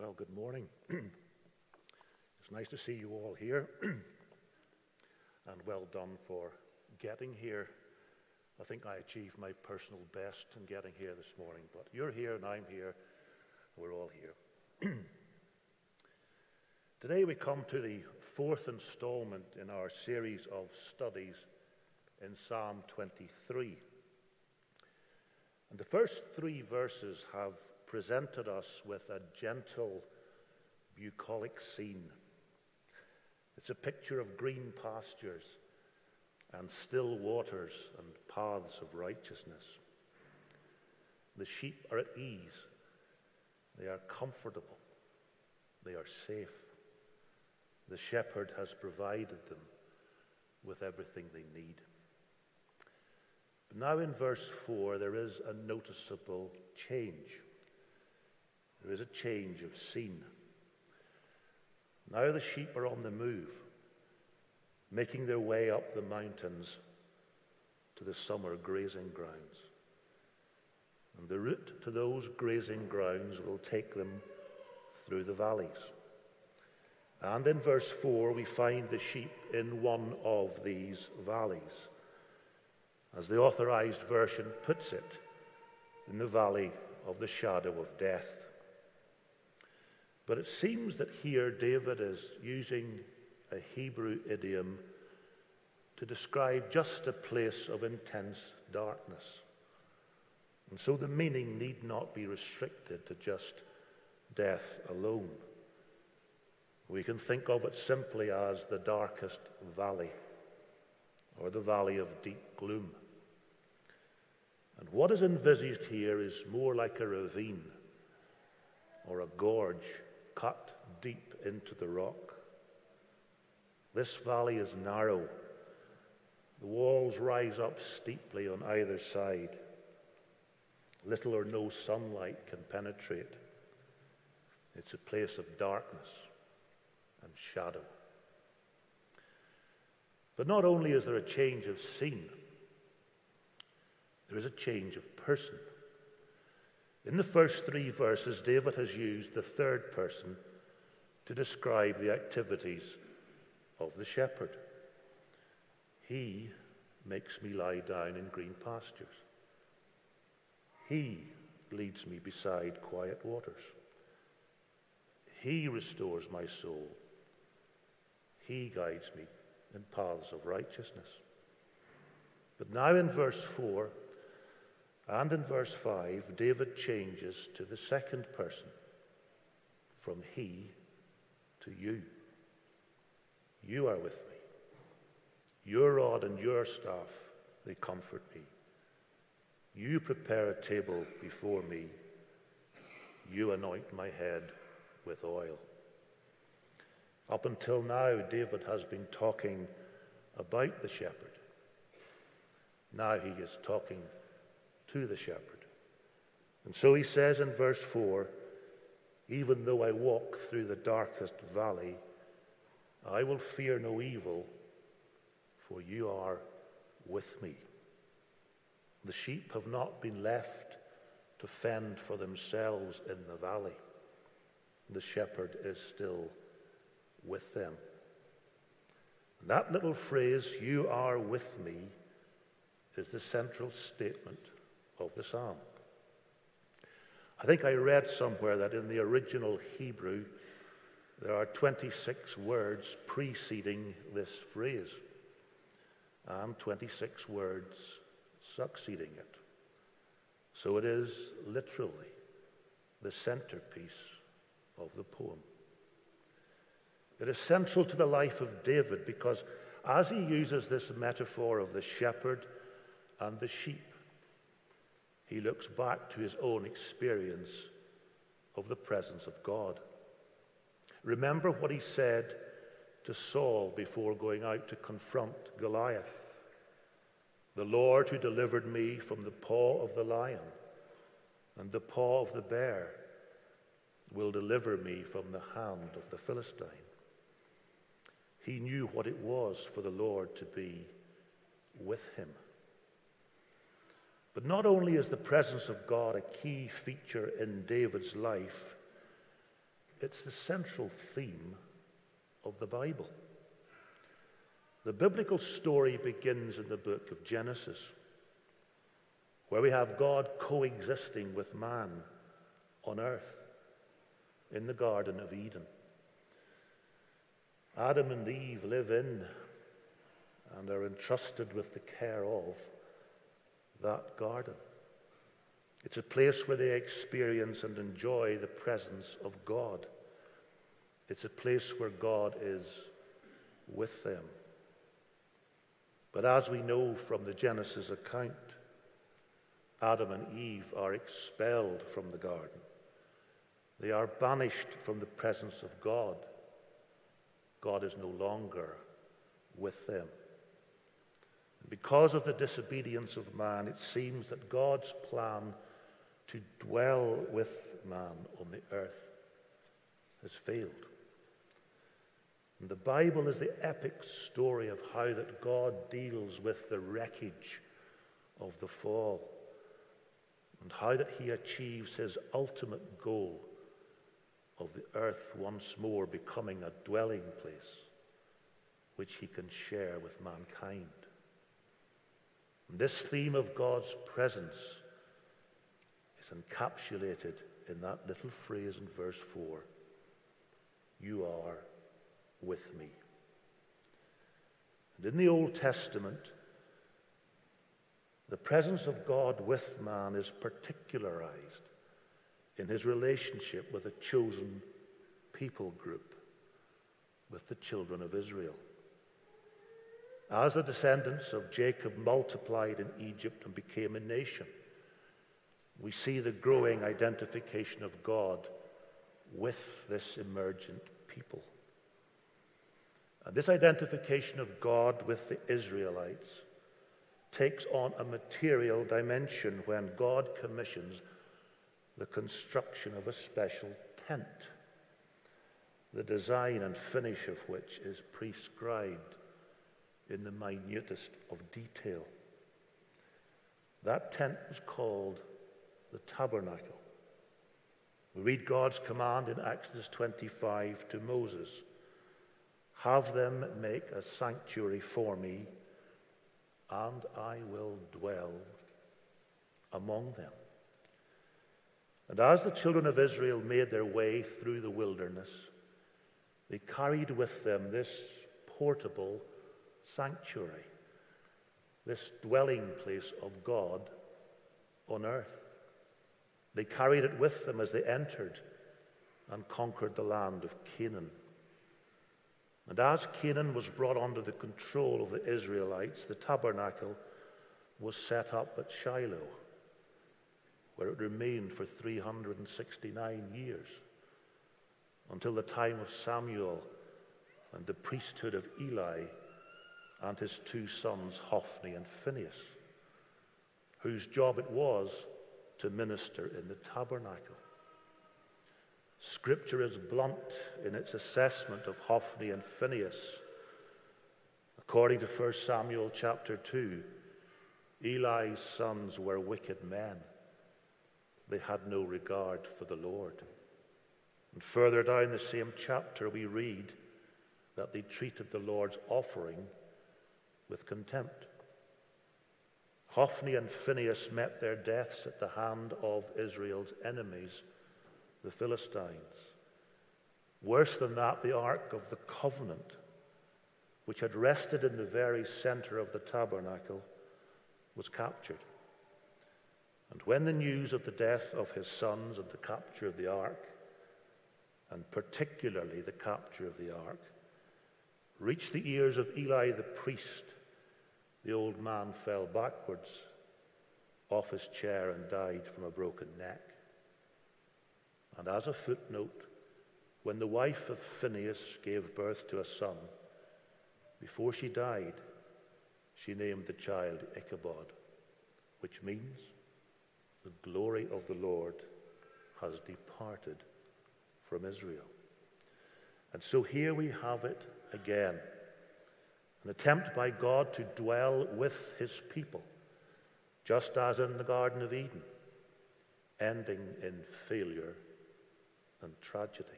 Well, good morning. it's nice to see you all here. and well done for getting here. I think I achieved my personal best in getting here this morning, but you're here and I'm here. We're all here. Today we come to the fourth installment in our series of studies in Psalm 23. And the first three verses have presented us with a gentle, bucolic scene. It's a picture of green pastures and still waters and paths of righteousness. The sheep are at ease. They are comfortable. They are safe. The shepherd has provided them with everything they need. But now in verse 4, there is a noticeable change. There is a change of scene. Now the sheep are on the move, making their way up the mountains to the summer grazing grounds. And the route to those grazing grounds will take them through the valleys. And in verse 4, we find the sheep in one of these valleys. As the authorized version puts it, in the valley of the shadow of death. But it seems that here David is using a Hebrew idiom to describe just a place of intense darkness. And so the meaning need not be restricted to just death alone. We can think of it simply as the darkest valley or the valley of deep gloom. And what is envisaged here is more like a ravine or a gorge cut deep into the rock. This valley is narrow. The walls rise up steeply on either side. Little or no sunlight can penetrate. It's a place of darkness and shadow. But not only is there a change of scene, there is a change of person. In the first three verses, David has used the third person to describe the activities of the shepherd. He makes me lie down in green pastures. He leads me beside quiet waters. He restores my soul. He guides me in paths of righteousness. But now in verse 4, and in verse 5, David changes to the second person from he to you. You are with me. Your rod and your staff, they comfort me. You prepare a table before me. You anoint my head with oil. Up until now, David has been talking about the shepherd. Now he is talking to the shepherd. And so he says in verse 4 Even though I walk through the darkest valley, I will fear no evil, for you are with me. The sheep have not been left to fend for themselves in the valley. The shepherd is still with them. And that little phrase, you are with me, is the central statement of the psalm. I think I read somewhere that in the original Hebrew, there are 26 words preceding this phrase and 26 words succeeding it. So it is literally the centerpiece of the poem. It is central to the life of David because as he uses this metaphor of the shepherd and the sheep, he looks back to his own experience of the presence of God. Remember what he said to Saul before going out to confront Goliath The Lord who delivered me from the paw of the lion and the paw of the bear will deliver me from the hand of the Philistine. He knew what it was for the Lord to be with him. But not only is the presence of God a key feature in David's life, it's the central theme of the Bible. The biblical story begins in the book of Genesis, where we have God coexisting with man on earth in the Garden of Eden. Adam and Eve live in and are entrusted with the care of that garden. It's a place where they experience and enjoy the presence of God. It's a place where God is with them. But as we know from the Genesis account, Adam and Eve are expelled from the garden. They are banished from the presence of God. God is no longer with them. Because of the disobedience of man, it seems that God's plan to dwell with man on the earth has failed. And the Bible is the epic story of how that God deals with the wreckage of the fall and how that he achieves his ultimate goal of the earth once more becoming a dwelling place which he can share with mankind. This theme of God's presence is encapsulated in that little phrase in verse 4 You are with me. And in the Old Testament, the presence of God with man is particularized in his relationship with a chosen people group, with the children of Israel. As the descendants of Jacob multiplied in Egypt and became a nation, we see the growing identification of God with this emergent people. And this identification of God with the Israelites takes on a material dimension when God commissions the construction of a special tent, the design and finish of which is prescribed in the minutest of detail. That tent was called the tabernacle. We read God's command in Exodus 25 to Moses Have them make a sanctuary for me, and I will dwell among them. And as the children of Israel made their way through the wilderness, they carried with them this portable sanctuary, this dwelling place of God on earth. They carried it with them as they entered and conquered the land of Canaan. And as Canaan was brought under the control of the Israelites, the tabernacle was set up at Shiloh, where it remained for 369 years until the time of Samuel and the priesthood of Eli and his two sons, Hophni and Phinehas, whose job it was to minister in the tabernacle. Scripture is blunt in its assessment of Hophni and Phinehas. According to 1 Samuel chapter 2, Eli's sons were wicked men. They had no regard for the Lord. And further down the same chapter, we read that they treated the Lord's offering with contempt. Hophni and Phinehas met their deaths at the hand of Israel's enemies, the Philistines. Worse than that, the Ark of the Covenant, which had rested in the very center of the tabernacle, was captured. And when the news of the death of his sons and the capture of the ark, and particularly the capture of the ark, reached the ears of Eli the priest, the old man fell backwards off his chair and died from a broken neck. And as a footnote, when the wife of Phinehas gave birth to a son, before she died, she named the child Ichabod, which means the glory of the Lord has departed from Israel. And so here we have it again an attempt by God to dwell with his people, just as in the Garden of Eden, ending in failure and tragedy.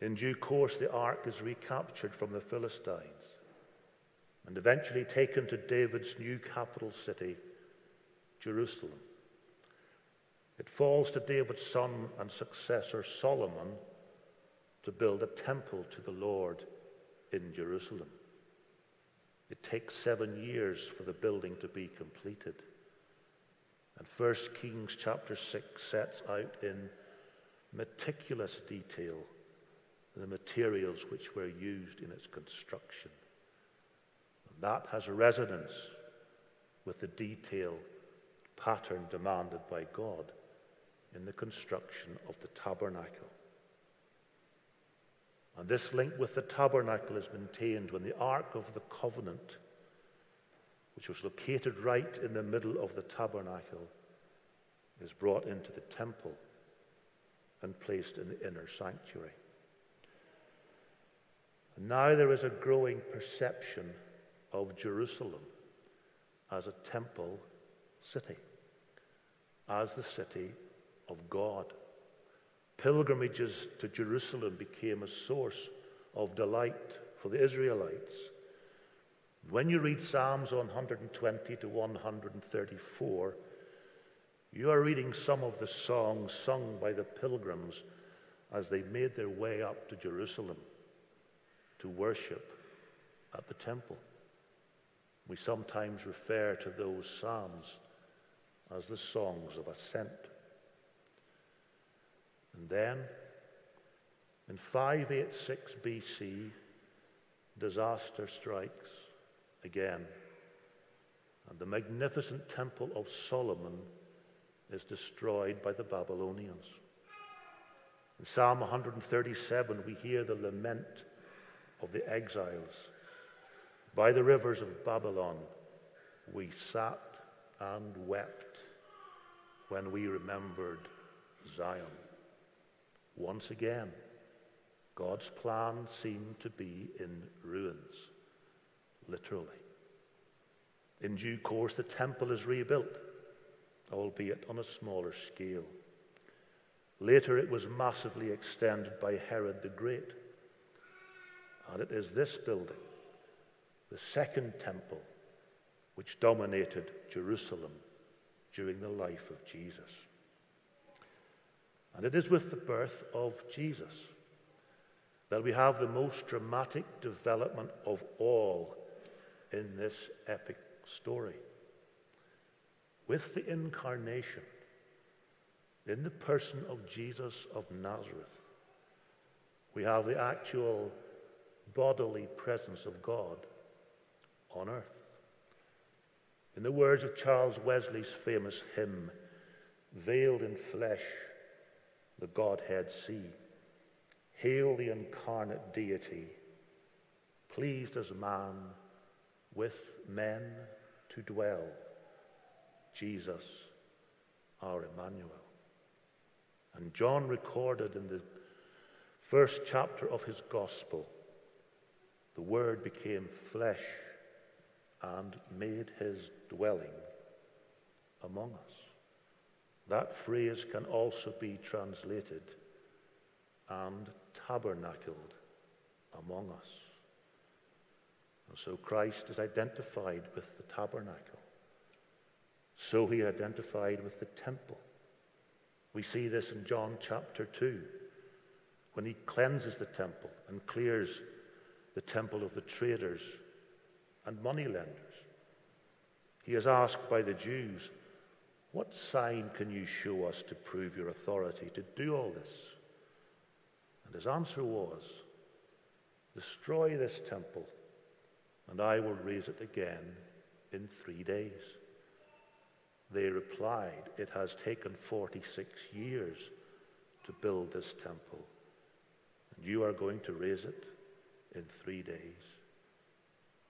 In due course, the ark is recaptured from the Philistines and eventually taken to David's new capital city, Jerusalem. It falls to David's son and successor, Solomon, to build a temple to the Lord in Jerusalem. It takes seven years for the building to be completed. And 1 Kings chapter 6 sets out in meticulous detail the materials which were used in its construction. And that has resonance with the detail pattern demanded by God in the construction of the tabernacle. And this link with the tabernacle is maintained when the Ark of the Covenant, which was located right in the middle of the tabernacle, is brought into the temple and placed in the inner sanctuary. And now there is a growing perception of Jerusalem as a temple city, as the city of God. Pilgrimages to Jerusalem became a source of delight for the Israelites. When you read Psalms 120 to 134, you are reading some of the songs sung by the pilgrims as they made their way up to Jerusalem to worship at the temple. We sometimes refer to those psalms as the songs of ascent. And then, in 586 BC, disaster strikes again, and the magnificent temple of Solomon is destroyed by the Babylonians. In Psalm 137, we hear the lament of the exiles. By the rivers of Babylon, we sat and wept when we remembered Zion. Once again, God's plan seemed to be in ruins, literally. In due course, the temple is rebuilt, albeit on a smaller scale. Later, it was massively extended by Herod the Great. And it is this building, the second temple, which dominated Jerusalem during the life of Jesus. And it is with the birth of Jesus that we have the most dramatic development of all in this epic story. With the incarnation, in the person of Jesus of Nazareth, we have the actual bodily presence of God on earth. In the words of Charles Wesley's famous hymn, veiled in flesh, the Godhead see. Hail the incarnate deity, pleased as man with men to dwell. Jesus, our Emmanuel. And John recorded in the first chapter of his gospel the Word became flesh and made his dwelling among us. That phrase can also be translated and tabernacled among us. And so Christ is identified with the tabernacle. So he identified with the temple. We see this in John chapter 2 when he cleanses the temple and clears the temple of the traders and moneylenders. He is asked by the Jews, What sign can you show us to prove your authority to do all this? And his answer was, Destroy this temple, and I will raise it again in three days. They replied, It has taken 46 years to build this temple, and you are going to raise it in three days.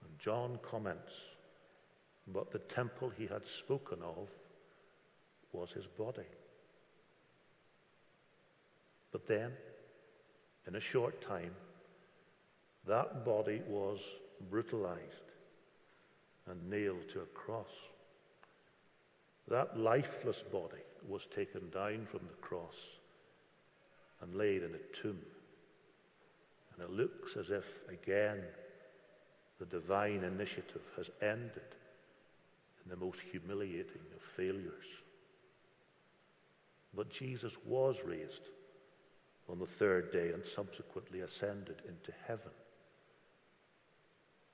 And John comments, but the temple he had spoken of was his body. But then, in a short time, that body was brutalized and nailed to a cross. That lifeless body was taken down from the cross and laid in a tomb And it looks as if, again, the divine initiative has ended in the most humiliating of failures. But Jesus was raised on the third day and subsequently ascended into heaven.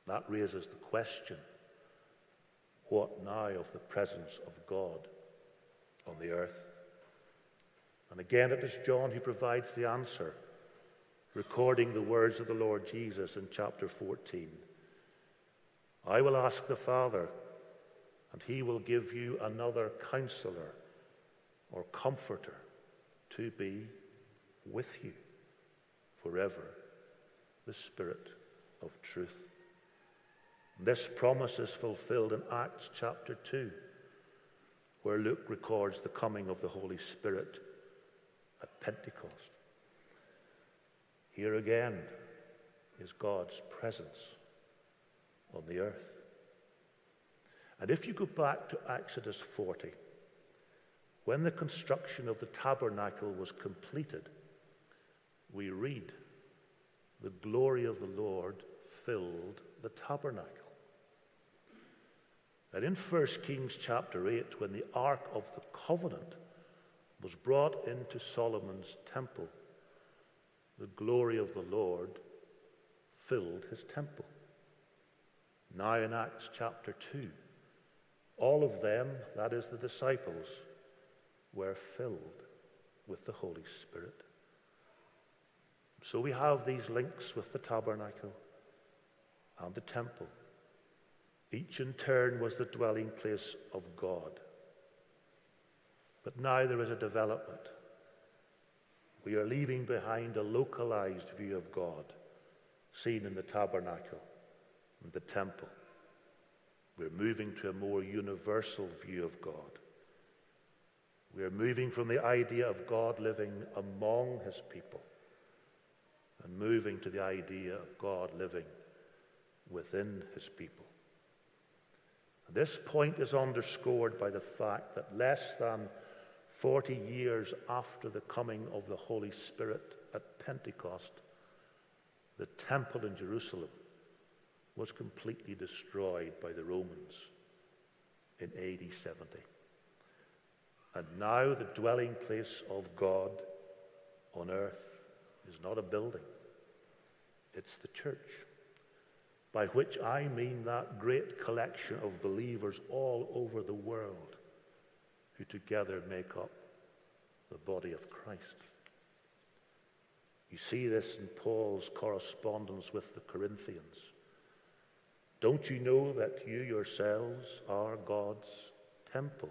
That raises the question what now of the presence of God on the earth? And again, it is John who provides the answer, recording the words of the Lord Jesus in chapter 14. I will ask the Father, and he will give you another counselor or comforter to be with you forever, the Spirit of truth. This promise is fulfilled in Acts chapter 2, where Luke records the coming of the Holy Spirit at Pentecost. Here again is God's presence on the earth. And if you go back to Exodus 40, when the construction of the tabernacle was completed, we read, the glory of the Lord filled the tabernacle. And in 1 Kings chapter 8, when the Ark of the Covenant was brought into Solomon's temple, the glory of the Lord filled his temple. Now in Acts chapter 2, all of them, that is the disciples, were filled with the Holy Spirit. So we have these links with the tabernacle and the temple. Each in turn was the dwelling place of God. But now there is a development. We are leaving behind a localized view of God, seen in the tabernacle and the temple. We're moving to a more universal view of God. We are moving from the idea of God living among his people and moving to the idea of God living within his people. This point is underscored by the fact that less than 40 years after the coming of the Holy Spirit at Pentecost, the temple in Jerusalem was completely destroyed by the Romans in AD 70. And now the dwelling place of God on earth is not a building, it's the church. By which I mean that great collection of believers all over the world who together make up the body of Christ. You see this in Paul's correspondence with the Corinthians. Don't you know that you yourselves are God's temple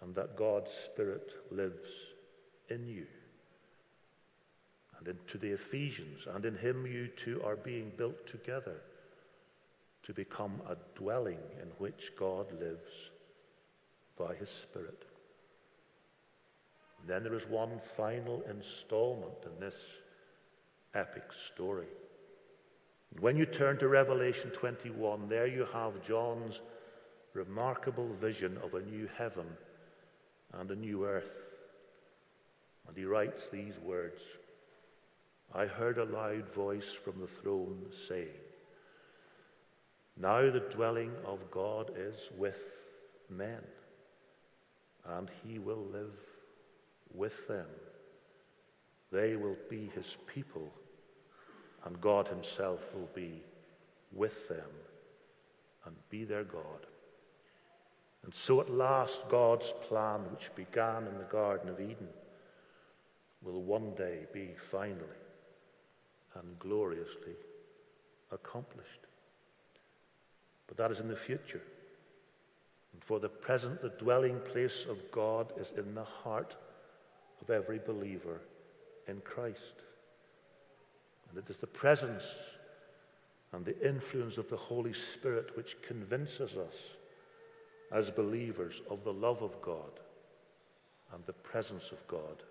and that God's Spirit lives in you? And into the Ephesians, and in him you too are being built together to become a dwelling in which God lives by his Spirit. And then there is one final installment in this epic story. When you turn to Revelation 21, there you have John's remarkable vision of a new heaven and a new earth. And he writes these words I heard a loud voice from the throne saying, Now the dwelling of God is with men and he will live with them. They will be his people, and God himself will be with them and be their God. And so at last, God's plan, which began in the Garden of Eden, will one day be finally and gloriously accomplished. But that is in the future. And for the present, the dwelling place of God is in the heart of every believer in Christ. And it is the presence and the influence of the Holy Spirit which convinces us as believers of the love of God and the presence of God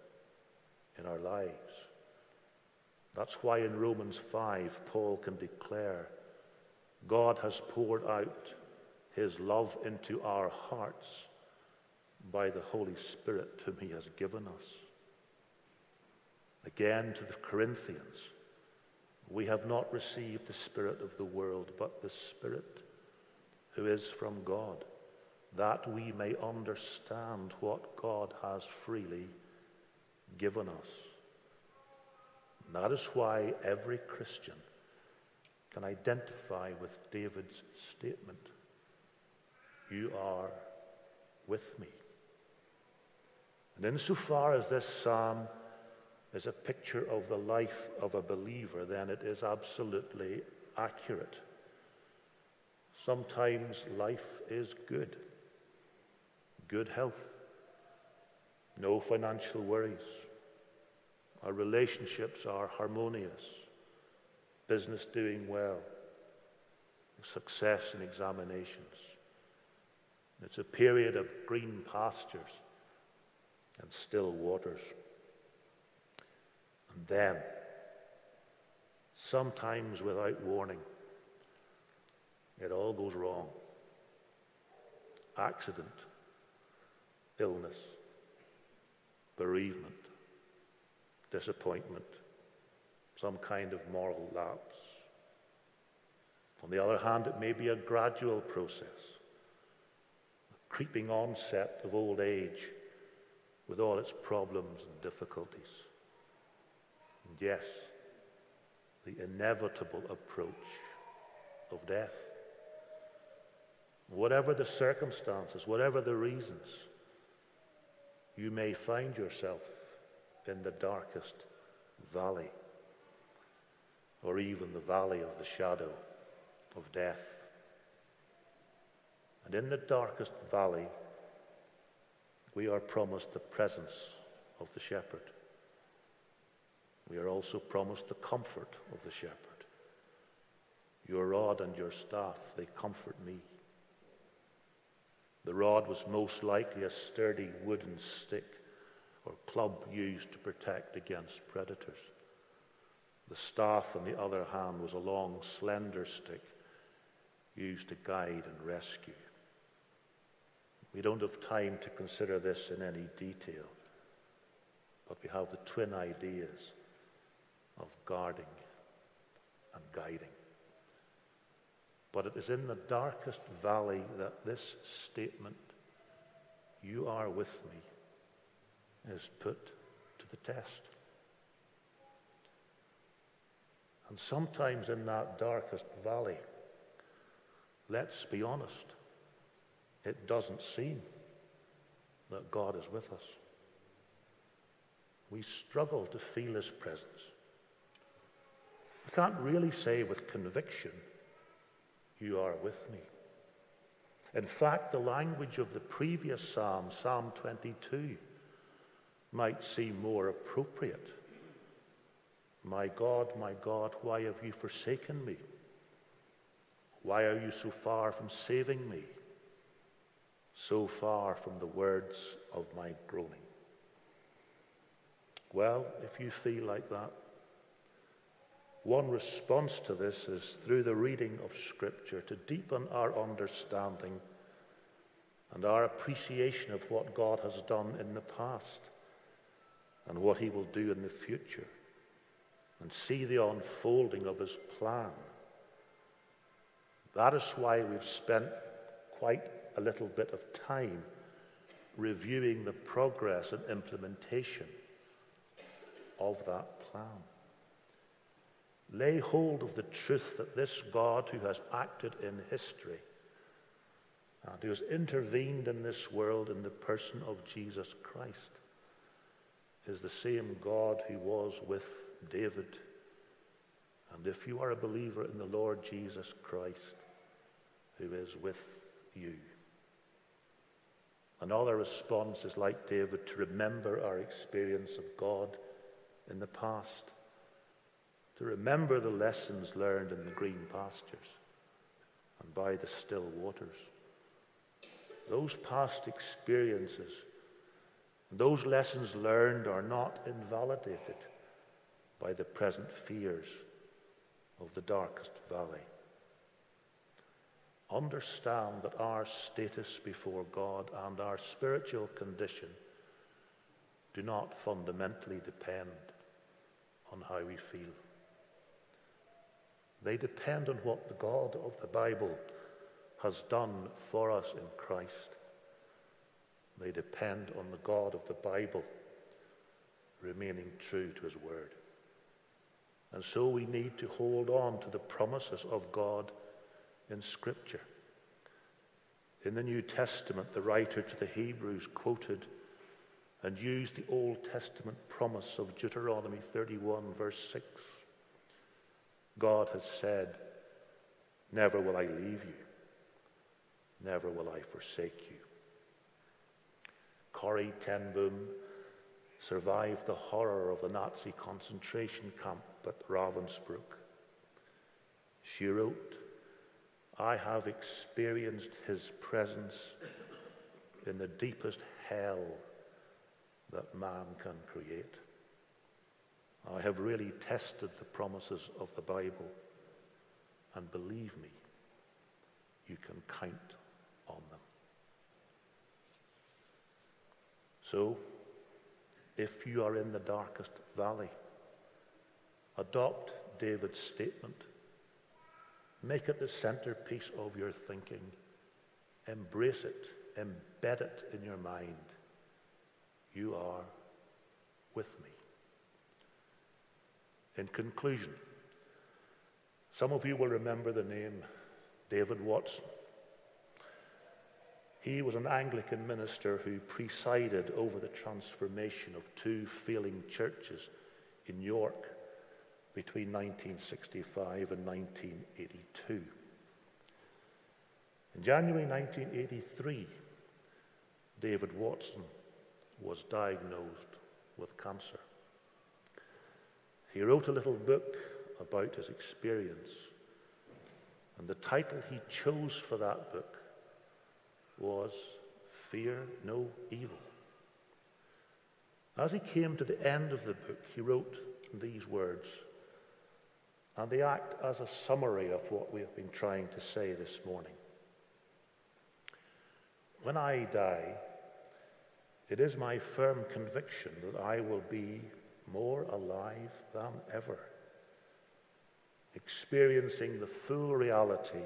in our lives. That's why in Romans 5, Paul can declare God has poured out his love into our hearts by the Holy Spirit whom he has given us. Again to the Corinthians, We have not received the Spirit of the world, but the Spirit who is from God, that we may understand what God has freely given us. And that is why every Christian can identify with David's statement You are with me. And insofar as this psalm is a picture of the life of a believer, then it is absolutely accurate. Sometimes life is good, good health, no financial worries. Our relationships are harmonious, business doing well, success in examinations. It's a period of green pastures and still waters. And then, sometimes without warning, it all goes wrong. Accident, illness, bereavement, disappointment, some kind of moral lapse. On the other hand, it may be a gradual process, a creeping onset of old age with all its problems and difficulties. And yes, the inevitable approach of death. Whatever the circumstances, whatever the reasons, you may find yourself in the darkest valley, or even the valley of the shadow of death. And in the darkest valley, we are promised the presence of the shepherd. We are also promised the comfort of the shepherd. Your rod and your staff, they comfort me. The rod was most likely a sturdy wooden stick or club used to protect against predators. The staff, on the other hand, was a long, slender stick used to guide and rescue. We don't have time to consider this in any detail, but we have the twin ideas of guarding and guiding. But it is in the darkest valley that this statement, you are with me, is put to the test. And sometimes in that darkest valley, let's be honest, it doesn't seem that God is with us. We struggle to feel his presence. We can't really say with conviction, You are with me. In fact, the language of the previous psalm, Psalm 22, might seem more appropriate. My God, my God, why have you forsaken me? Why are you so far from saving me? So far from the words of my groaning. Well, if you feel like that, one response to this is through the reading of Scripture to deepen our understanding and our appreciation of what God has done in the past and what He will do in the future, and see the unfolding of His plan. That is why we've spent quite a little bit of time reviewing the progress and implementation of that plan. Lay hold of the truth that this God who has acted in history and who has intervened in this world in the person of Jesus Christ is the same God who was with David. And if you are a believer in the Lord Jesus Christ, who is with you. Another response is like David to remember our experience of God in the past to remember the lessons learned in the green pastures and by the still waters. Those past experiences, those lessons learned are not invalidated by the present fears of the darkest valley. Understand that our status before God and our spiritual condition do not fundamentally depend on how we feel. They depend on what the God of the Bible has done for us in Christ. They depend on the God of the Bible remaining true to his word. And so we need to hold on to the promises of God in Scripture. In the New Testament, the writer to the Hebrews quoted and used the Old Testament promise of Deuteronomy 31, verse 6. God has said, Never will I leave you, never will I forsake you. Corrie ten Boom survived the horror of the Nazi concentration camp at Ravensbrück. She wrote, I have experienced his presence in the deepest hell that man can create. I have really tested the promises of the Bible, and believe me, you can count on them. So, if you are in the darkest valley, adopt David's statement. Make it the centerpiece of your thinking. Embrace it, embed it in your mind. You are with me. In conclusion, some of you will remember the name David Watson. He was an Anglican minister who presided over the transformation of two failing churches in York between 1965 and 1982. In January 1983, David Watson was diagnosed with cancer. He wrote a little book about his experience, and the title he chose for that book was Fear No Evil. As he came to the end of the book, he wrote these words, and they act as a summary of what we have been trying to say this morning. When I die, it is my firm conviction that I will be more alive than ever, experiencing the full reality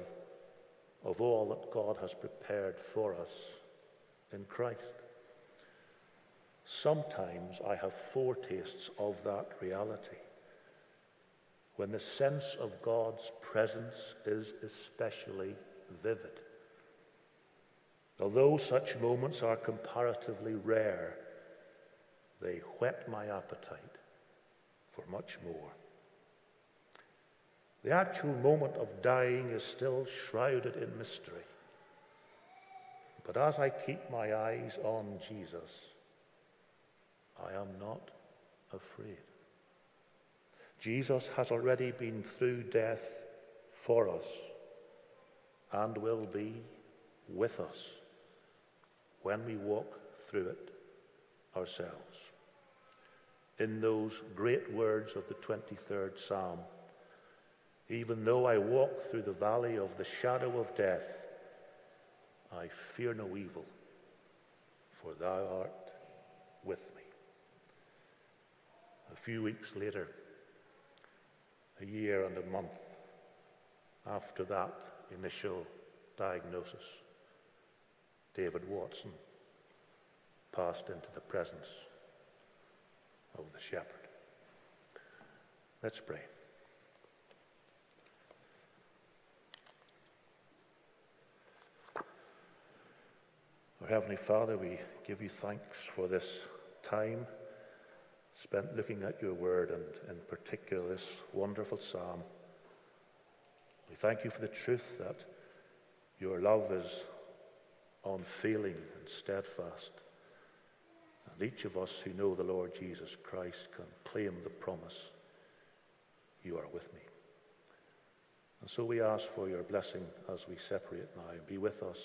of all that God has prepared for us in Christ. Sometimes I have foretastes of that reality when the sense of God's presence is especially vivid. Although such moments are comparatively rare, they whet my appetite for much more. The actual moment of dying is still shrouded in mystery. But as I keep my eyes on Jesus, I am not afraid. Jesus has already been through death for us and will be with us when we walk through it ourselves. In those great words of the 23rd Psalm, even though I walk through the valley of the shadow of death, I fear no evil, for thou art with me. A few weeks later, a year and a month after that initial diagnosis, David Watson passed into the presence of the shepherd. Let's pray. Our Heavenly Father, we give you thanks for this time spent looking at your word and, in particular, this wonderful psalm. We thank you for the truth that your love is unfailing and steadfast. And each of us who know the Lord Jesus Christ can claim the promise you are with me. And so we ask for your blessing as we separate now. Be with us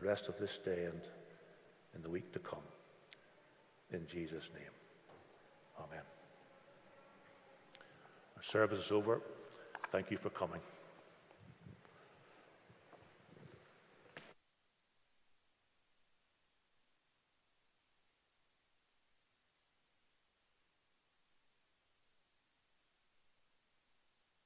the rest of this day and in the week to come. In Jesus' name, amen. Our service is over. Thank you for coming.